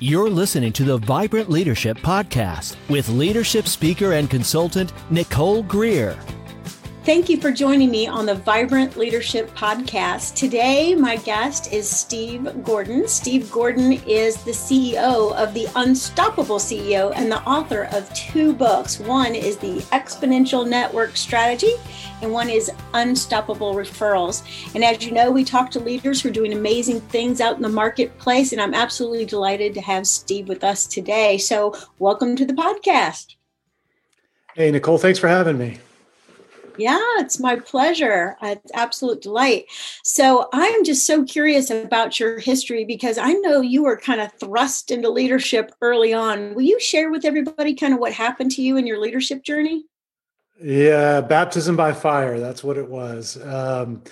You're listening to the Vibrant Leadership Podcast with leadership speaker and consultant Nicole Greer. Thank you for joining me on the Vibrant Leadership Podcast. Today, my guest is Steve Gordon. Steve Gordon is the CEO of the Unstoppable CEO and the author of two books. One is the Exponential Network Strategy, and one is Unstoppable Referrals. And as you know, we talk to leaders who are doing amazing things out in the marketplace, and I'm absolutely delighted to have Steve with us today. So, welcome to the podcast. Hey, Nicole, thanks for having me. Yeah, it's my pleasure. It's absolute delight. So I'm just so curious about your history because I know you were kind of thrust into leadership early on. Will you share with everybody kind of what happened to you in your leadership journey? Yeah, baptism by fire. That's what it was. Um,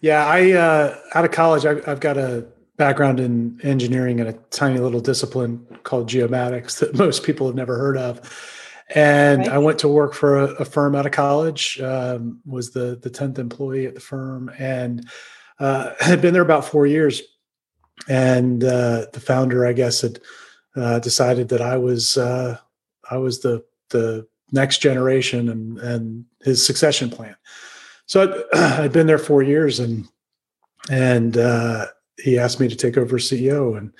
yeah, I uh, out of college, I, I've got a background in engineering and a tiny little discipline called geomatics that most people have never heard of and right. I went to work for a, a firm out of college. Um, was the the tenth employee at the firm, and uh, had been there about four years. And uh, the founder, I guess, had uh, decided that I was uh, I was the the next generation and and his succession plan. So I'd, I'd been there four years, and and uh, he asked me to take over CEO, and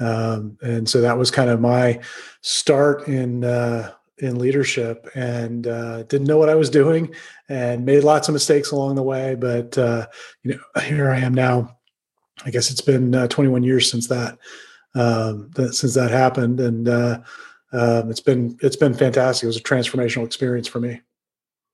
um, and so that was kind of my start in uh, in leadership and uh, didn't know what I was doing and made lots of mistakes along the way. But uh, you know, here I am now. I guess it's been uh, 21 years since that, um, that since that happened, and uh, um, it's been it's been fantastic. It was a transformational experience for me.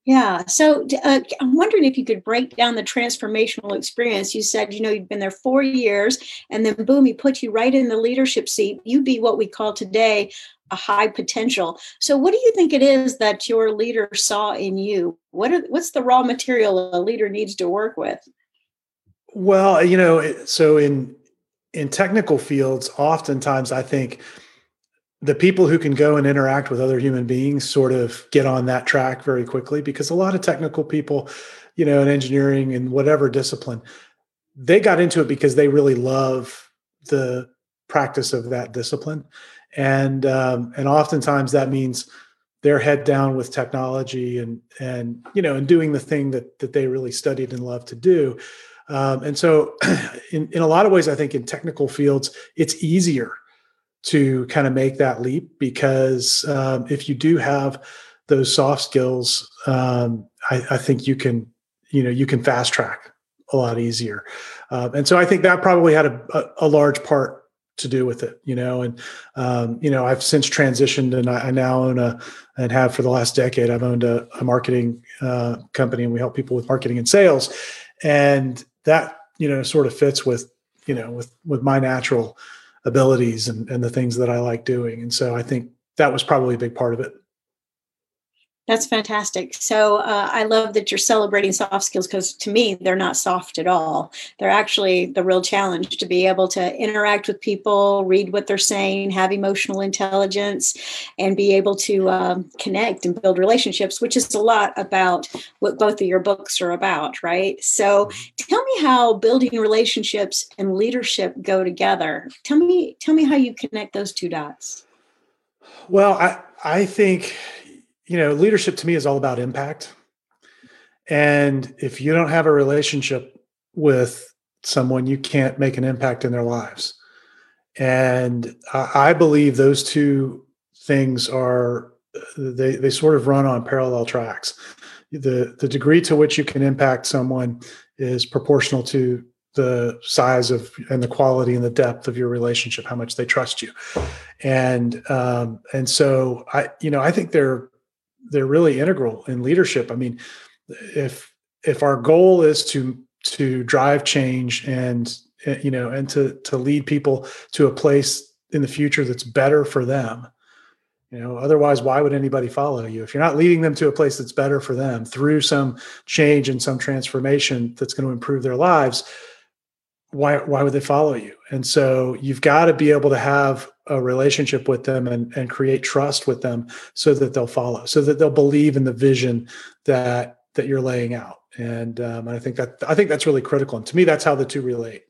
Yeah. So uh, I'm wondering if you could break down the transformational experience. You said, you know, you've been there four years and then boom, he put you right in the leadership seat. You'd be what we call today a high potential. So, what do you think it is that your leader saw in you? What are, what's the raw material a leader needs to work with? Well, you know, so in in technical fields, oftentimes I think the people who can go and interact with other human beings sort of get on that track very quickly because a lot of technical people, you know, in engineering and whatever discipline, they got into it because they really love the practice of that discipline. And um, and oftentimes that means they're head down with technology and and you know and doing the thing that that they really studied and love to do. Um, and so in, in a lot of ways i think in technical fields it's easier to kind of make that leap because um, if you do have those soft skills um, I, I, think you can you know you can fast track a lot easier uh, and so i think that probably had a, a, a large part to do with it, you know. And um, you know, I've since transitioned, and I, I, now own a and have for the last decade. I've owned a, a marketing uh, company, and we help people with marketing and sales. And that you know sort of fits with you know with with my natural abilities and, and the things that I like doing. And so I think that was probably a big part of it. That's fantastic. So uh, I love that you're celebrating soft skills because to me, they're not soft at all. They're actually the real challenge to be able to interact with people, read what they're saying, have emotional intelligence, and be able to um, connect and build relationships, which is a lot about what both of your books are about, right? So tell me how building relationships and leadership go together. Tell me, tell me how you connect those two dots. Well, I, I think you know, leadership to me is all about impact. And if you don't have a relationship with someone, you can't make an impact in their lives. And I believe those two things are they they sort of run on parallel tracks. The the degree to which you can impact someone is proportional to the size of and the quality and the depth of your relationship, how much they trust you. And um, and so I you know I think they're they're really integral in leadership. I mean, if if our goal is to to drive change and eh, you know and to to lead people to a place in the future that's better for them you know otherwise why would anybody follow you if you're not leading them to a place that's better for them through some change and some transformation that's going to improve their lives why why would they follow you? And so you've got to be able to have a relationship with them and, and create trust with them so that they'll follow so that they'll believe in the vision that that you're laying out. And um, i think that i think that's really critical. And to me that's how the two relate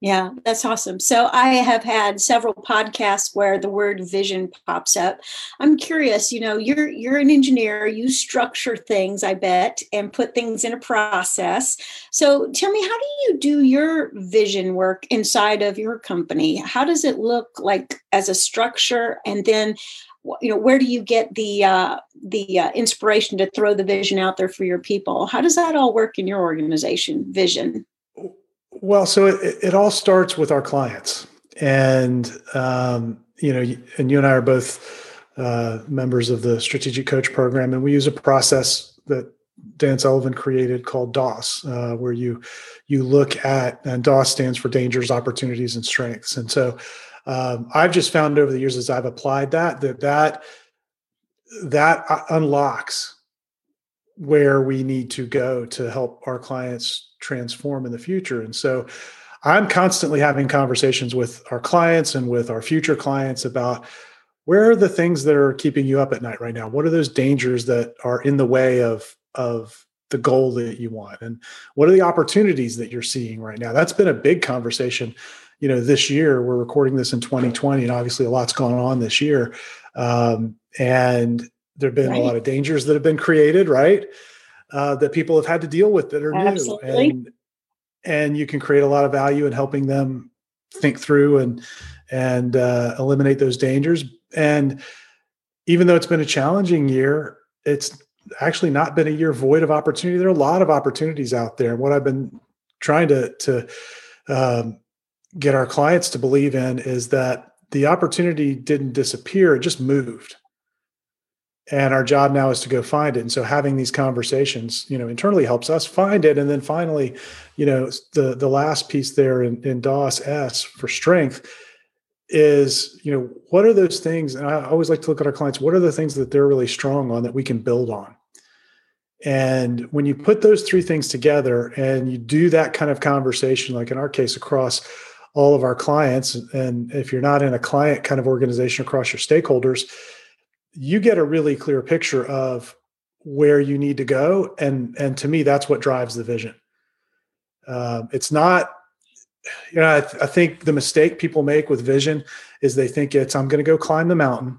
Yeah, that's awesome. So I have had several podcasts where the word vision pops up. I'm curious, you know, you're you're an engineer, you structure things, I bet, and put things in a process. So tell me how do you do your vision work inside of your company? How does it look like as a structure and then you know where do you get the uh, the uh, inspiration to throw the vision out there for your people how does that all work in your organization vision well, so it, it all starts with our clients, and um, you know, and you and I are both uh, members of the Strategic Coach Program, and we use a process that Dan Sullivan created called DOS, uh, where you you look at and DOS stands for dangers, opportunities, and strengths. And so, um, I've just found over the years as I've applied that that that that uh, unlocks where we need to go to help our clients transform in the future. And so I'm constantly having conversations with our clients and with our future clients about where are the things that are keeping you up at night right now? What are those dangers that are in the way of of the goal that you want? And what are the opportunities that you're seeing right now? That's been a big conversation. You know, this year we're recording this in 2020, and obviously a lot's gone on this year. Um, and there have been right. a lot of dangers that have been created, right? Uh, that people have had to deal with that are Absolutely. new, and and you can create a lot of value in helping them think through and and uh, eliminate those dangers. And even though it's been a challenging year, it's actually not been a year void of opportunity. There are a lot of opportunities out there, and what I've been trying to to um, get our clients to believe in is that the opportunity didn't disappear; it just moved and our job now is to go find it. And so having these conversations you know internally helps us find it. And then finally you know the the last piece there in, in dos s for strength is you know what are those things and i always like to look at our clients what are the things that they're really strong on that we can build on? And when you put those three things together and you do that kind of conversation like in our case across all of our clients and if you're not in a client kind of organization across your stakeholders you get a really clear picture of where you need to go and and to me that's what drives the vision. Um, it's not you know I, th- I, think the mistake people make with vision is they think it's i'm going to go climb the mountain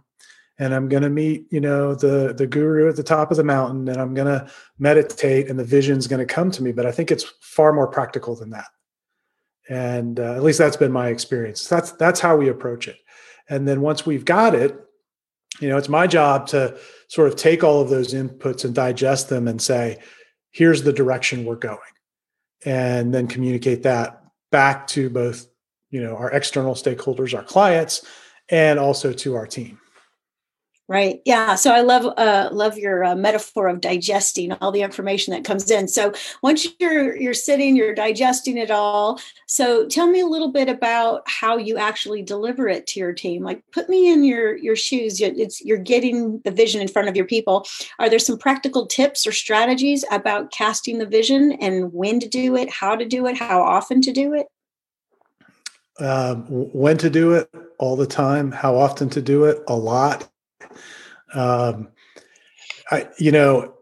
and i'm going to meet you know the the guru at the top of the mountain and i'm going to meditate and the vision's going to come to me. But i think it's far more practical than that. And uh, at least that's been my experience. That's that's how we approach it. And then once we've got it you know it's my job to sort of take all of those inputs and digest them and say here's the direction we're going and then communicate that back to both you know our external stakeholders our clients and also to our team Right. Yeah. So I love uh, love your uh, metaphor of digesting all the information that comes in. So once you're you're sitting, you're digesting it all. So tell me a little bit about how you actually deliver it to your team. Like put me in your your shoes. It's you're getting the vision in front of your people. Are there some practical tips or strategies about casting the vision and when to do it, how to do it, how often to do it? Um, when to do it all the time, how often to do it a lot um, I, you know,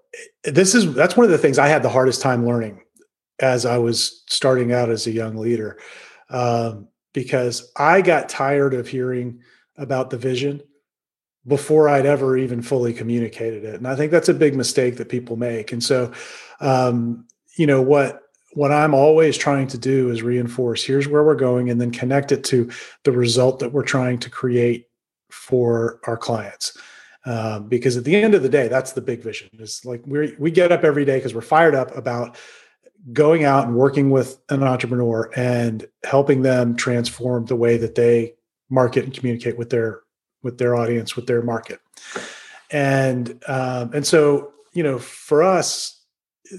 this is that's one of the things I had the hardest time learning as I was starting out as a young leader, um, because I got tired of hearing about the vision before I'd ever even fully communicated it, and I think that's a big mistake that people make. And so, um, you know what what I'm always trying to do is reinforce here's where we're going and then connect it to the result that we're trying to create for our clients. Um, because at the end of the day, that's the big vision. Is like we we get up every day because we're fired up about going out and working with an entrepreneur and helping them transform the way that they market and communicate with their with their audience, with their market. And um, and so you know, for us,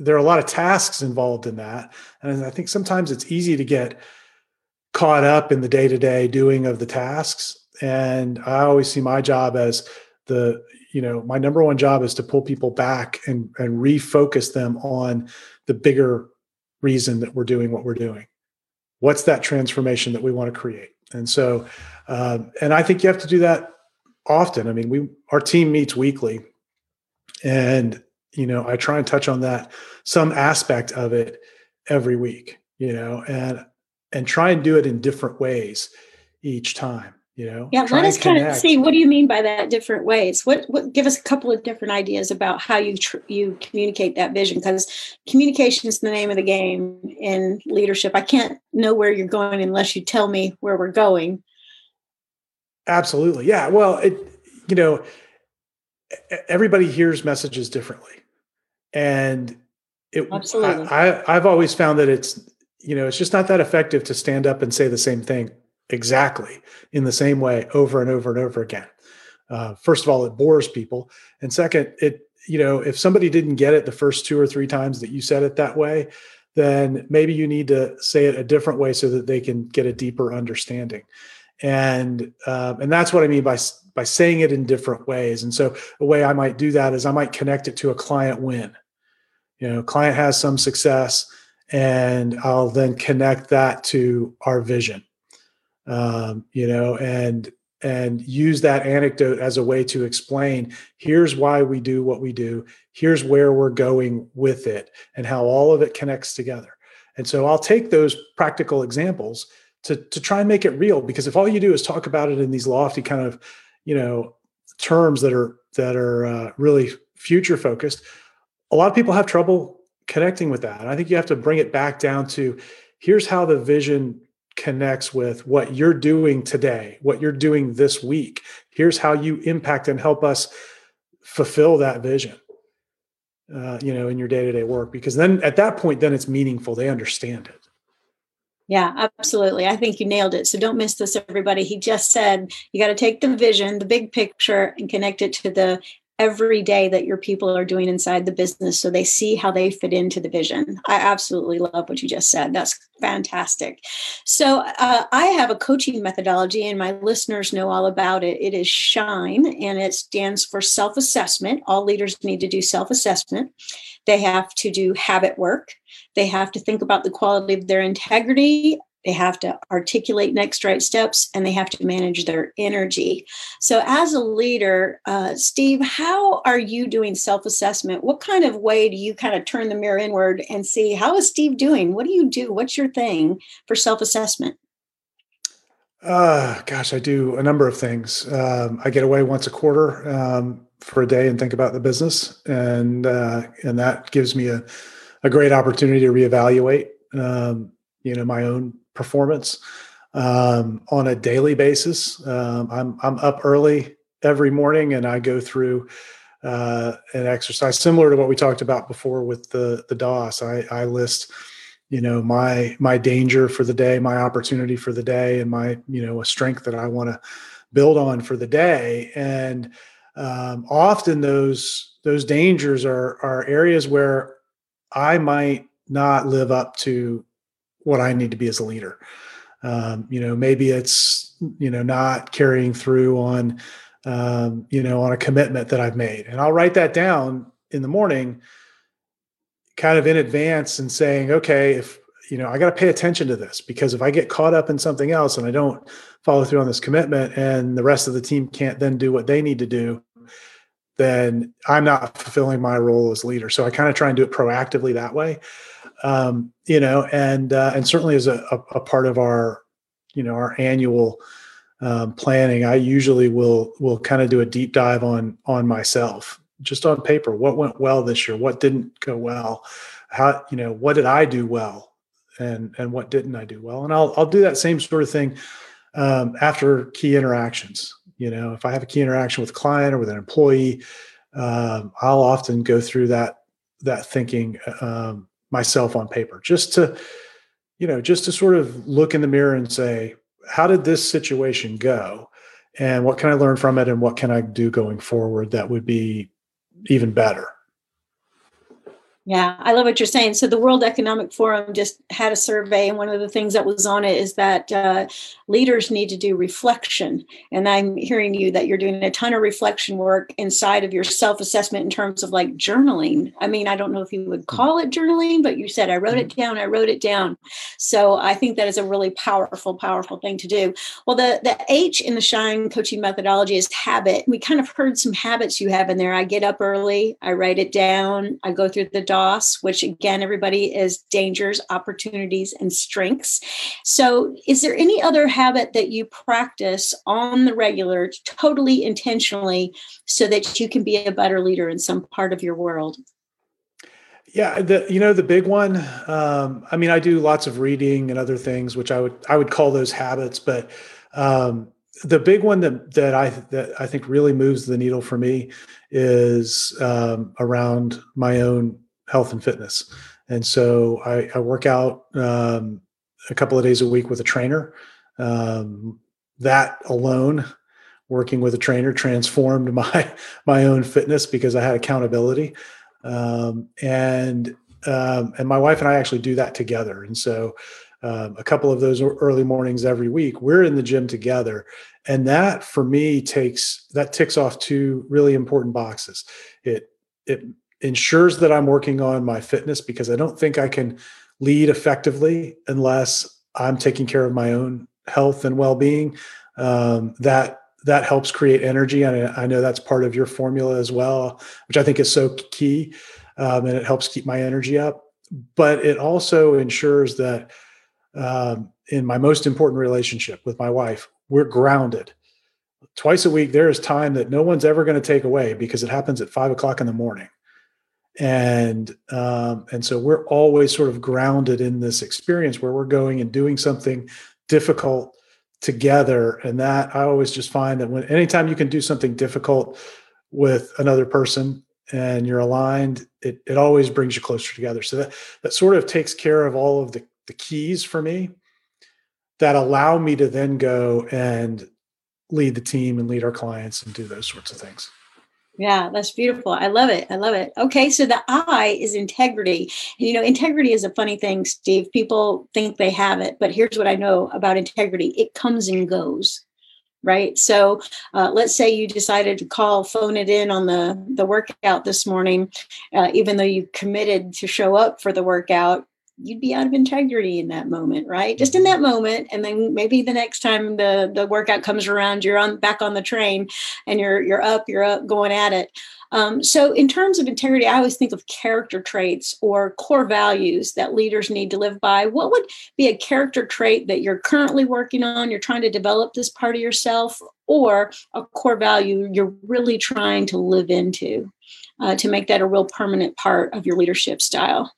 there are a lot of tasks involved in that, and I think sometimes it's easy to get caught up in the day to day doing of the tasks. And I always see my job as the you know my number one job is to pull people back and and refocus them on the bigger reason that we're doing what we're doing. What's that transformation that we want to create? And so um, and i think you have to do that often. I mean we our team meets weekly. And you know i try and touch on that some aspect of it every week you know and and try and do it in different ways each time you know yeah let us kind of see what do you mean by that different ways? What what give us a couple of different ideas about how you tr- you communicate that vision because communication is the name of the game in leadership. I can't know where you're going unless you tell me where we're going. Absolutely yeah well it you know everybody hears messages differently and it absolutely. I, I i've always found that it's you know it's just not that effective to stand up and say the same thing exactly in the same way over and over and over again. Uh, first of all, it bores people, and second, it you know if somebody didn't get it the first two or three times that you said it that way, then maybe you need to say it a different way so that they can get a deeper understanding. And uh, and that's what I mean by by saying it in different ways. And so a way I might do that is I might connect it to a client win. You know, client has some success, and I'll then connect that to our vision um, you know, and and use that anecdote as a way to explain here's why we do what we do, here's where we're going with it, and how all of it connects together. And so I'll take those practical examples to to try and make it real because if all you do is talk about it in these lofty kind of, you know, terms that are that are uh, really future focused, a lot of people have trouble connecting with that. And I think you have to bring it back down to here's how the vision connects with what you're doing today, what you're doing this week. Here's how you impact and help us fulfill that vision. Uh, you know, in your day-to-day work, because then at that point, then it's meaningful. They understand it. Yeah, absolutely. I think you nailed it. So don't miss this, everybody. He just said you got to take the vision, the big picture, and connect it to the every day that your people are doing inside the business so they see how they fit into the vision. I absolutely love what you just said. That's fantastic. So, uh, I have a coaching methodology, and my listeners know all about it. It is SHINE, and it stands for self assessment. All leaders need to do self assessment. They have to do habit work. They have to think about the quality of their integrity they have to articulate next right steps and they have to manage their energy. So as a leader uh, steve how are you doing self-assessment? What kind of way do you kind of turn the mirror inward and see how is steve doing? What do you do? What's your thing for self-assessment? Uh, gosh, I do a number of things. Um, I get away once a quarter um, for a day and think about the business, and uh, and that gives me a, a great opportunity to reevaluate, um, you know, my own performance um, on a daily basis. Um, I'm I'm up early every morning, and I go through uh, an exercise similar to what we talked about before with the the DOS. I, I list, you know, my my danger for the day, my opportunity for the day, and my you know a strength that I want to build on for the day. And um, often those those dangers are are areas where I might not live up to what I need to be as a leader. Um, you know, maybe it's you know not carrying through on um, you know on a commitment that I've made, and I'll write that down in the morning, kind of in advance, and saying, okay, if you know, I got to pay attention to this because if I get caught up in something else and I don't follow through on this commitment, and the rest of the team can't then do what they need to do, then I'm not fulfilling my role as leader. So I kind of try and do it proactively that way um, you know, and uh, and certainly as a, a, part of our, you know, our annual um, planning, I usually will will kind of do a deep dive on on myself, just on paper. What went well this year? What didn't go well? How you know what did I do well, and and what didn't I do well? And I'll I'll do that same sort of thing um, after key interactions. You know, if I have a key interaction with a client or with an employee, um, I'll often go through that that thinking um, myself on paper just to you know just to sort of look in the mirror and say how did this situation go? And what can i learn from it? And what can i do going forward that would be even better yeah, I love what you're saying. So the World Economic Forum just had a survey, and one of the things that was on it is that uh, leaders need to do reflection. And I'm hearing you that you're doing a ton of reflection work inside of your self-assessment in terms of like journaling. I mean, I don't know if you would hmm. call it journaling, but you said I wrote it hmm. down. I wrote it down. So I think that is a really powerful, powerful thing to do. Well, the the H in the Shine coaching methodology is habit. We kind of heard some habits you have in there. I get up early. I write it down. I go through the DOS, which again, everybody is dangers, opportunities, and strengths. So, is there any other habit that you practice on the regular, totally intentionally, so that you can be a better leader in some part of your world? Yeah, the you know the big one. Um, I mean, I do lots of reading and other things, which I would I would call those habits. But um, the big one that that I that I think really moves the needle for me is um, around my own health and fitness. And so I, I work out um, a couple of days a week with a trainer. Um, that alone, working with a trainer, transformed my my own fitness because I had accountability. Um, and um, and my wife and I actually do that together. And so um, a couple of those early mornings every week, we're in the gym together. And that for me takes that ticks off two really important boxes. It it ensures that I'm working on my fitness because I don't think I can lead effectively unless I'm taking care of my own health and well-being. Um, that that helps create energy, and I know that's part of your formula as well, which I think is so key, um, and it helps keep my energy up. But it also ensures that um, in my most important relationship with my wife, we're grounded. Twice a week, there is time that no one's ever going to take away because it happens at five o'clock in the morning. And um, and so we're always sort of grounded in this experience where we're going and doing something difficult together. And that I always just find that when anytime you can do something difficult with another person and you're aligned, it, it always brings you closer together. So that that sort of takes care of all of the the keys for me that allow me to then go and lead the team and lead our clients and do those sorts of things. Yeah, that's beautiful. I love it. I love it. Okay, so the I is integrity. You know, integrity is a funny thing, Steve. People think they have it, but here's what I know about integrity it comes and goes. Right. So uh, let's say you decided to call, phone it in on the, the workout this morning, uh, even though you committed to show up for the workout you'd be out of integrity in that moment right? Just in mm-hmm. that moment and then maybe the next time the the workout comes around you're on back on the train and you're you're up you're up going at it. Um, so in terms of integrity i always think of character traits or core values that leaders need to live by. What would be a character trait that you're currently working on you're trying to develop this part of yourself or a core value you're really trying to live into uh, to make that a real permanent part of your leadership style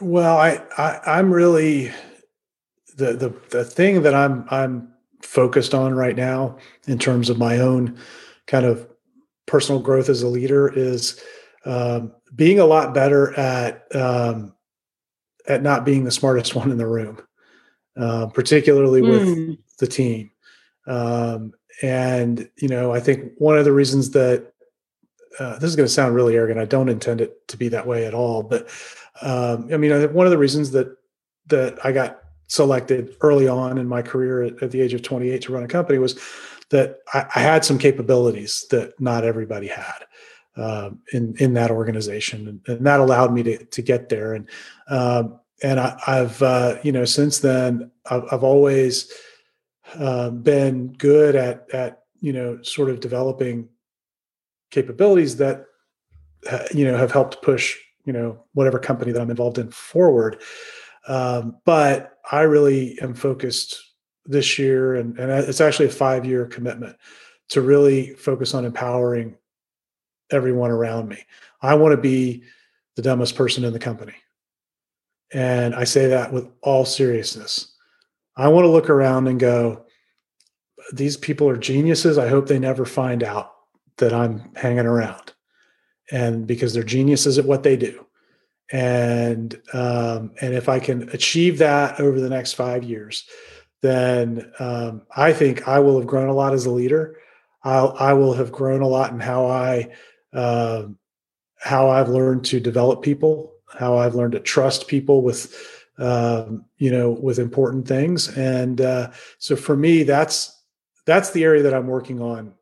well, I, I am really the the the thing that I'm I'm focused on right now in terms of my own kind of personal growth as a leader is um, being a lot better at um, at not being the smartest one in the room, uh, particularly with mm. the team. Um, and you know, I think one of the reasons that uh, this is going to sound really arrogant. I don't intend it to be that way at all, but um, I mean, one of the reasons that that I got selected early on in my career at, at the age of 28 to run a company was that I, I had some capabilities that not everybody had um, in in that organization, and, and, that allowed me to to get there. And um, and I, have uh, you know since then I've, I've always uh, been good at at you know sort of developing capabilities that uh, you know have helped push you know whatever company that i'm involved in forward. Um, but i really am focused this year and, and it's actually a five year commitment to really focus on empowering everyone around me. I want to be the dumbest person in the company. And i say that with all seriousness. I want to look around and go these people are geniuses. I hope they never find out that i'm hanging around and because they're geniuses at what they do. And um, and if i can achieve that over the next five years then um, i think i will have grown a lot as a leader. I'll, i will have grown a lot in how i uh, how i've learned to develop people how i've learned to trust people with um, you know with important things. And uh, so for me that's that's the area that i'm working on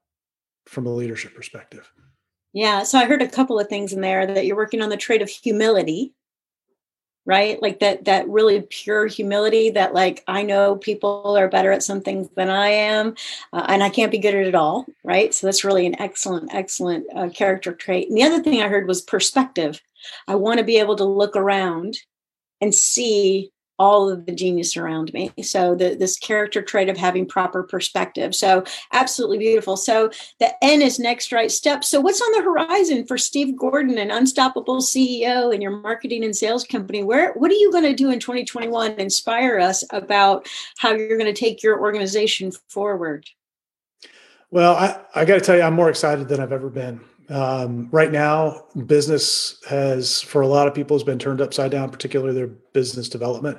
from a leadership perspective yeah. So I heard a couple of things in there that you're working on the trait of humility. right like that that really pure humility that like i know people are better at some things than i am uh, and i can't be good at it all right so that's really an excellent excellent uh, character trait and the other thing i heard was perspective i want to be able to look around and see all of the genius around me. So the, this character trait of having proper perspective. So absolutely beautiful. So the N is next right step. So what's on the horizon for Steve Gordon, an unstoppable CEO in your marketing and sales company? Where what are you going to do in 2021? Inspire us about how you're going to take your organization forward. Well, I, I got to tell you, I'm more excited than I've ever been. Um, right now, business has, for a lot of people, has been turned upside down, particularly their business development.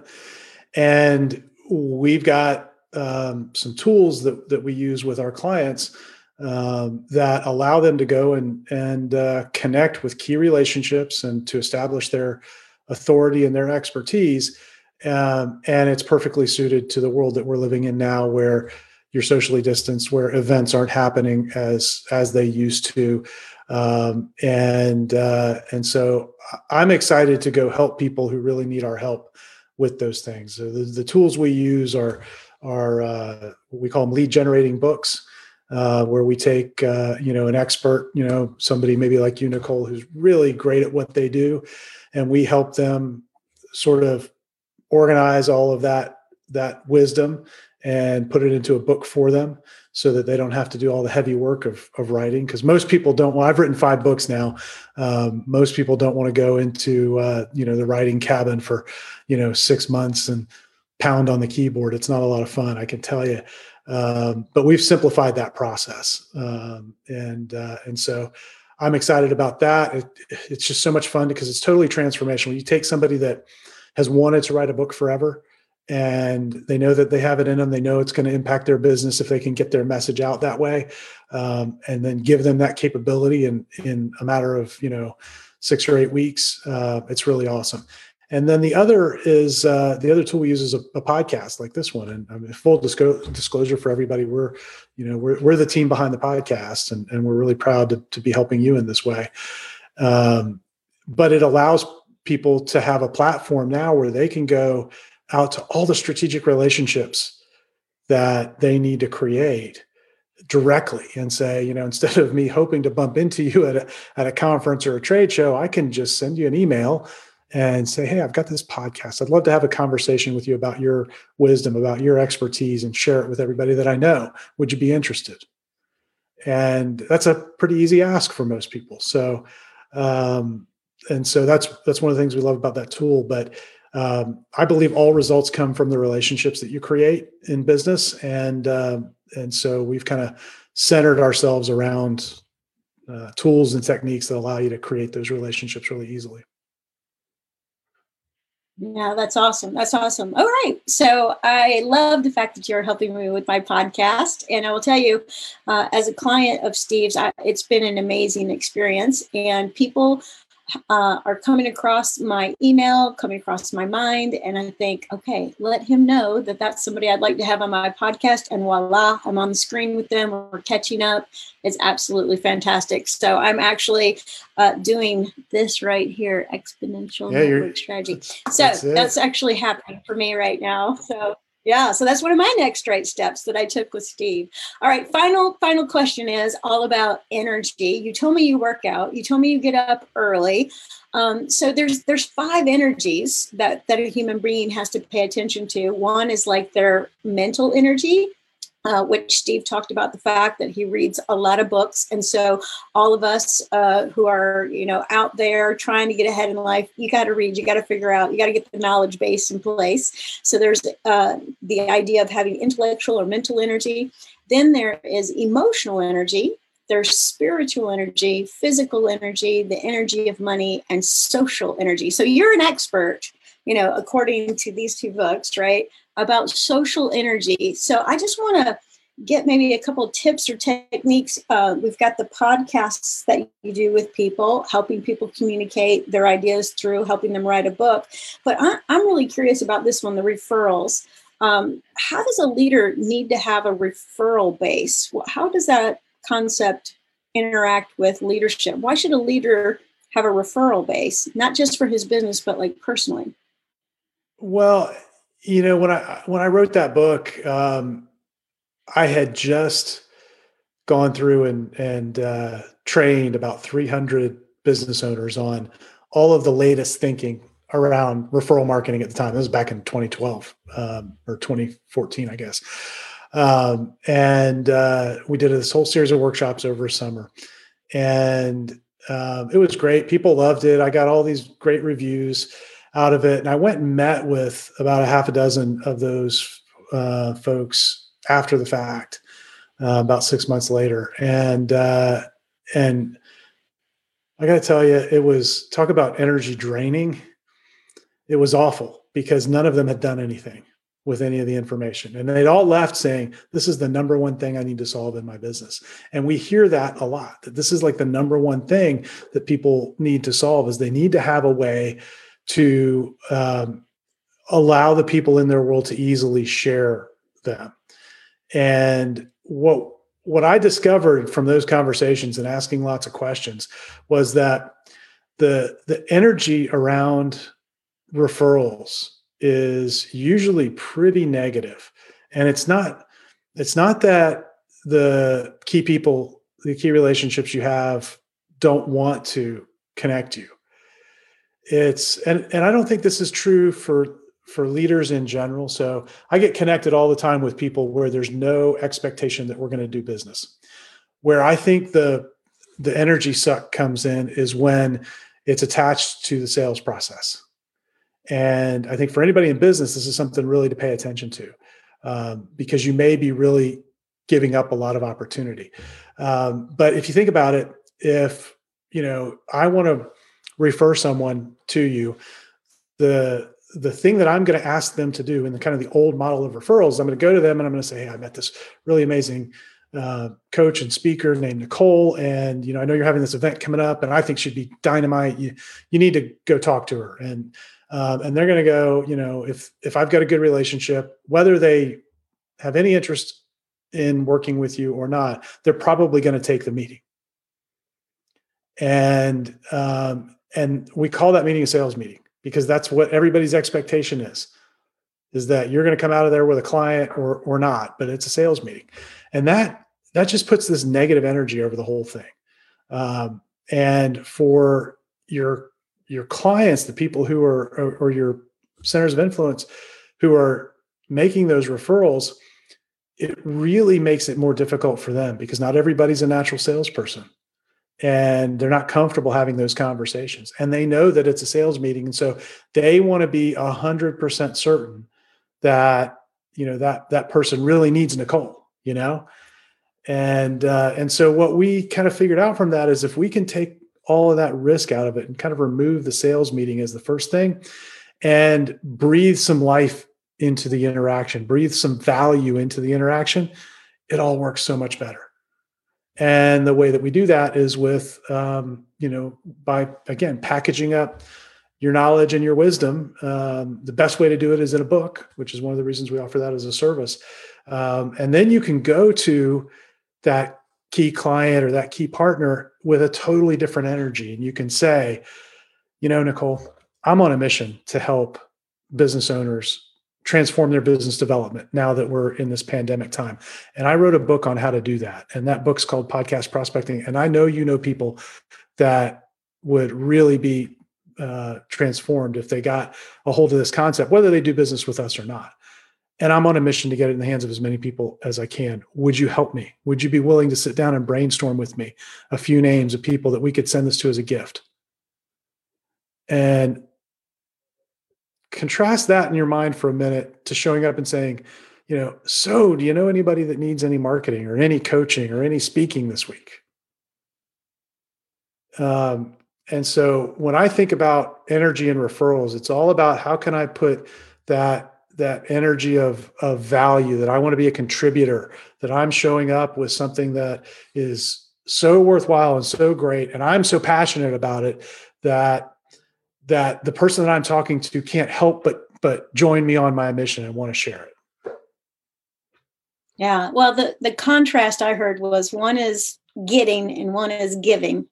And we've got um, some tools that that we use with our clients um, that allow them to go and and uh, connect with key relationships and to establish their authority and their expertise. Um, and it's perfectly suited to the world that we're living in now, where you're socially distanced, where events aren't happening as as they used to um, and uh, and so I'm excited to go help people who really need our help with those things. So the, the tools we use are are uh, we call them lead generating books, uh, where we take uh, you know an expert, you know somebody maybe like you Nicole, who's really great at what they do, and we help them sort of organize all of that that wisdom and put it into a book for them so that they don't have to do all the heavy work of, of writing. Because most people don't well i've written five books now. Um, most people don't want to go into uh, you know the writing cabin for you know six months and pound on the keyboard. It's not a lot of fun i can tell you um, but we've simplified that process. Um, and uh, and so i'm excited about that. It, it's just so much fun because it's totally transformational. You take somebody that has wanted to write a book forever and they know that they have it in them. They know it's going to impact their business if they can get their message out that way, um, and then give them that capability in in a matter of you know six or eight weeks. Uh, it's really awesome. And then the other is uh, the other tool we use is a, a podcast like this one. And I mean, full disco- disclosure for everybody, we're you know we're we're the team behind the podcast, and and we're really proud to to be helping you in this way. Um, but it allows people to have a platform now where they can go out to all the strategic relationships that they need to create directly and say, you know, instead of me hoping to bump into you at a, at a conference or a trade show, I can just send you an email and say, hey, I've got this podcast. I'd love to have a conversation with you about your wisdom, about your expertise, and share it with everybody that I know. Would you be interested? And that's a pretty easy ask for most people. So, um, and so that's that's one of the things we love about that tool. But um, I believe all results come from the relationships that you create in business, and uh, and so we've kind of centered ourselves around uh, tools and techniques that allow you to create those relationships really easily. Yeah, that's awesome. That's awesome. All right. So I love the fact that you're helping me with my podcast. And I will tell you, uh, as a client of Steve's, I, it's been an amazing experience. And people uh, are coming across my email, coming across my mind, and I think, okay, let him know that that's somebody I'd like to have on my podcast. And voila, I'm on the screen with them. We're catching up. It's absolutely fantastic. So I'm actually uh, doing this right here, exponential yeah, network strategy. So that's, that's actually happening for me right now. So yeah, so that's one of my next right steps that I took with Steve. All right, final final question is all about energy. You told me you work out. You told me you get up early. Um, so there's there's five energies that that a human being has to pay attention to. One is like their mental energy uh, which Steve talked about the fact that he reads a lot of books, and so all of us uh, who are you know out there trying to get ahead in life, you got to read, you got to figure out, you got to get the knowledge base in place. So there's uh, the idea of having intellectual or mental energy. Then there is emotional energy. There's spiritual energy, physical energy, the energy of money, and social energy. So you're an expert, you know, according to these two books, right? About social energy. So I just want to get maybe a couple tips or techniques. Uh, we've got the podcasts that you do with people, helping people communicate their ideas through helping them write a book. But I, am really curious about this one the referrals. Um, how does a leader need to have a referral base? How does that concept interact with leadership? Why should a leader have a referral base, not just for his business, but like personally? Well, you know, when I when I wrote that book, um, I had just gone through and and uh, trained about 300 business owners on all of the latest thinking around referral marketing at the time. This was back in 2012 um, or 2014, I guess. Um, and uh, we did this whole series of workshops over summer, and um, it was great. People loved it. I got all these great reviews out of it, and I went and met with about a half a dozen of those uh, folks after the fact, uh, about six months later, and uh, and I got to tell you, it was talk about energy draining. It was awful because none of them had done anything with any of the information. And they'd all left saying, This is the number one thing I need to solve in my business. And we hear that a lot that this is like the number one thing that people need to solve is they need to have a way to um, allow the people in their world to easily share them. And what what I discovered from those conversations and asking lots of questions was that the the energy around referrals is usually pretty negative and it's not it's not that the key people the key relationships you have don't want to connect you it's and and i don't think this is true for for leaders in general. So I get connected all the time with people where there's no expectation that we're going to do business. Where I think the the energy suck comes in is when it's attached to the sales process. And I think for anybody in business, this is something really to pay attention to um, because you may be really giving up a lot of opportunity. Um, but if you think about it, if you know, I want to refer someone to you, the the thing that I'm going to ask them to do in the kind of the old model of referrals, I'm going to go to them and I'm going to say, Hey, I met this really amazing uh, coach and speaker named Nicole. And, you know, I know you're having this event coming up and I think she'd be dynamite. You, you need to go talk to her. And, um, and they're going to go, you know, if, if I've got a good relationship, whether they have any interest in working with you or not, they're probably going to take the meeting. And, um, and we call that meeting a sales meeting because that's what everybody's expectation is is that you're going to come out of there with a client or or not but it's a sales meeting. And that that just puts this negative energy over the whole thing. Um, and for your your clients the people who are or, or your centers of influence who are making those referrals it really makes it more difficult for them because not everybody's a natural salesperson and they're not comfortable having those conversations. And they know that it's a sales meeting and so they want to be 100% certain that you know that that person really needs nicole you know? And uh, and so what we kind of figured out from that is if we can take all of that risk out of it and kind of remove the sales meeting as the first thing and breathe some life into the interaction breathe some value into the interaction it all works so much better and the way that we do that is with, um, you know, by again packaging up your knowledge and your wisdom. Um, the best way to do it is in a book, which is one of the reasons we offer that as a service. Um, and then you can go to that key client or that key partner with a totally different energy, and you can say, you know, Nicole, I'm on a mission to help business owners transform their business development now that we're in this pandemic time. And I wrote a book on how to do that. And that book's called Podcast Prospecting. And I know you know people that would really be uh, transformed if they got a hold of this concept, whether they do business with us or not. And I'm on a mission to get it in the hands of as many people as I can. Would you help me? Would you be willing to sit down and brainstorm with me a few names of people that we could send this to as a gift? And contrast that in your mind for a minute to showing up and saying, you know, so do you know anybody that needs any marketing or any coaching or any speaking this week? Um, and so when I think about energy and referrals, it's all about how can I put that that energy of of value that I want to be a contributor, that I'm showing up with something that is so worthwhile and so great, and I'm so passionate about it that that the person that I'm talking to can't help but but join me on my mission and want to share it. Yeah. Well, the the contrast I heard was one is getting and one is giving.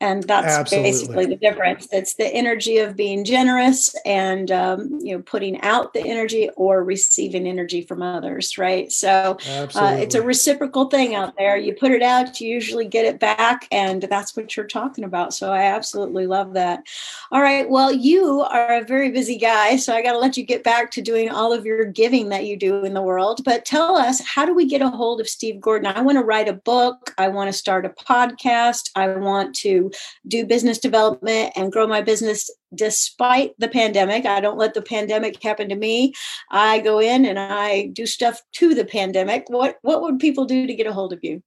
And that's Absolutely. basically the difference. It's the energy of being generous and um, you know putting out the energy or receiving energy from others right? So uh, it's a reciprocal thing out there. You put it out you usually get it back and that's what you're talking about. So i absolutely love that. All right. Well you are a very busy guy so i got to let you get back to doing all of your giving that you do in the world. But tell us how do we get a hold of steve gordon? I want to write a book. I want to start a podcast. I to do business development and grow my business despite the pandemic. I don't let the pandemic happen to me. I go in and I do stuff to the pandemic. What what would people do to get a hold of you?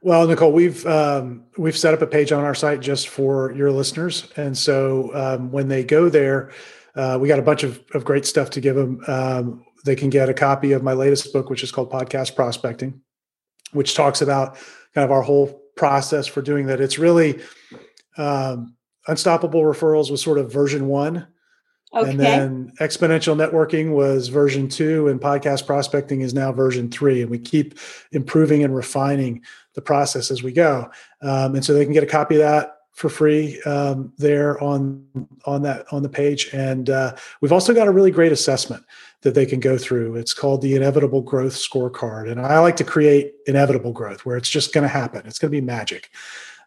Well, Nicole, we've um, we've set up a page on our site just for your listeners, and so um, when they go there, uh, we got a bunch of, of great stuff to give them. Um, they can get a copy of my latest book, which is called Podcast Prospecting, which talks about kind of our whole process for doing that. It's really um, Unstoppable Referrals was sort of version one. Okay. And then exponential networking was version two, and podcast prospecting is now version three. And we keep improving and refining the process as we go. Um, and so they can get a copy of that for free um, there on on that on the page. And uh, we've also got a really great assessment that they can go through. It's called the Inevitable Growth Scorecard. And I like to create inevitable growth where it's just going to happen, it's going to be magic.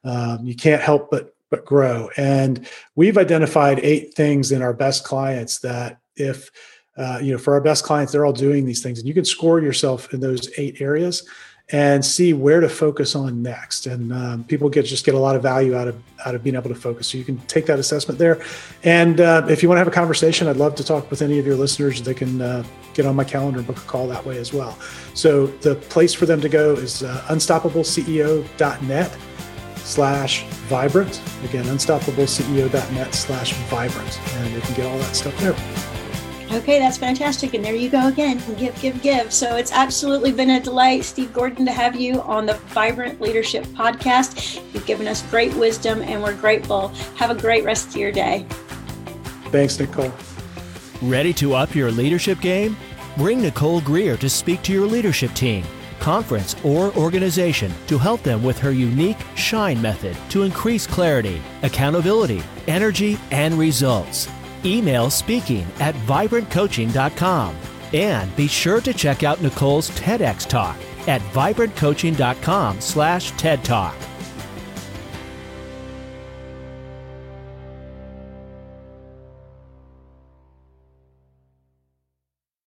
Um, you can't help but but grow. And we've identified eight things in our best clients that if uh, you know for our best clients, they're all doing these things, and you can score yourself in those eight areas and see where to focus on next. And um, people get just get a lot of value out of out of being able to focus. So you can take that assessment there. And uh, if you want to have a conversation, I'd love to talk with any of your listeners. They can uh, get on my calendar and book a call that way as well. So the place for them to go is uh, unstoppableceo.net slash vibrant. Again, unstoppableceo.net slash vibrant. And they can get all that stuff there. Okay, that's fantastic. And there you go again. Give, give, give. So it's absolutely been a delight, Steve Gordon, to have you on the Vibrant Leadership Podcast. You've given us great wisdom and we're grateful. Have a great rest of your day. Thanks, Nicole. Ready to up your leadership game? Bring Nicole Greer to speak to your leadership team, conference, or organization to help them with her unique SHINE method to increase clarity, accountability, energy, and results. Email speaking at vibrantcoaching.com. And be sure to check out Nicole's TEDx talk at vibrantcoaching.com slash TED Talk.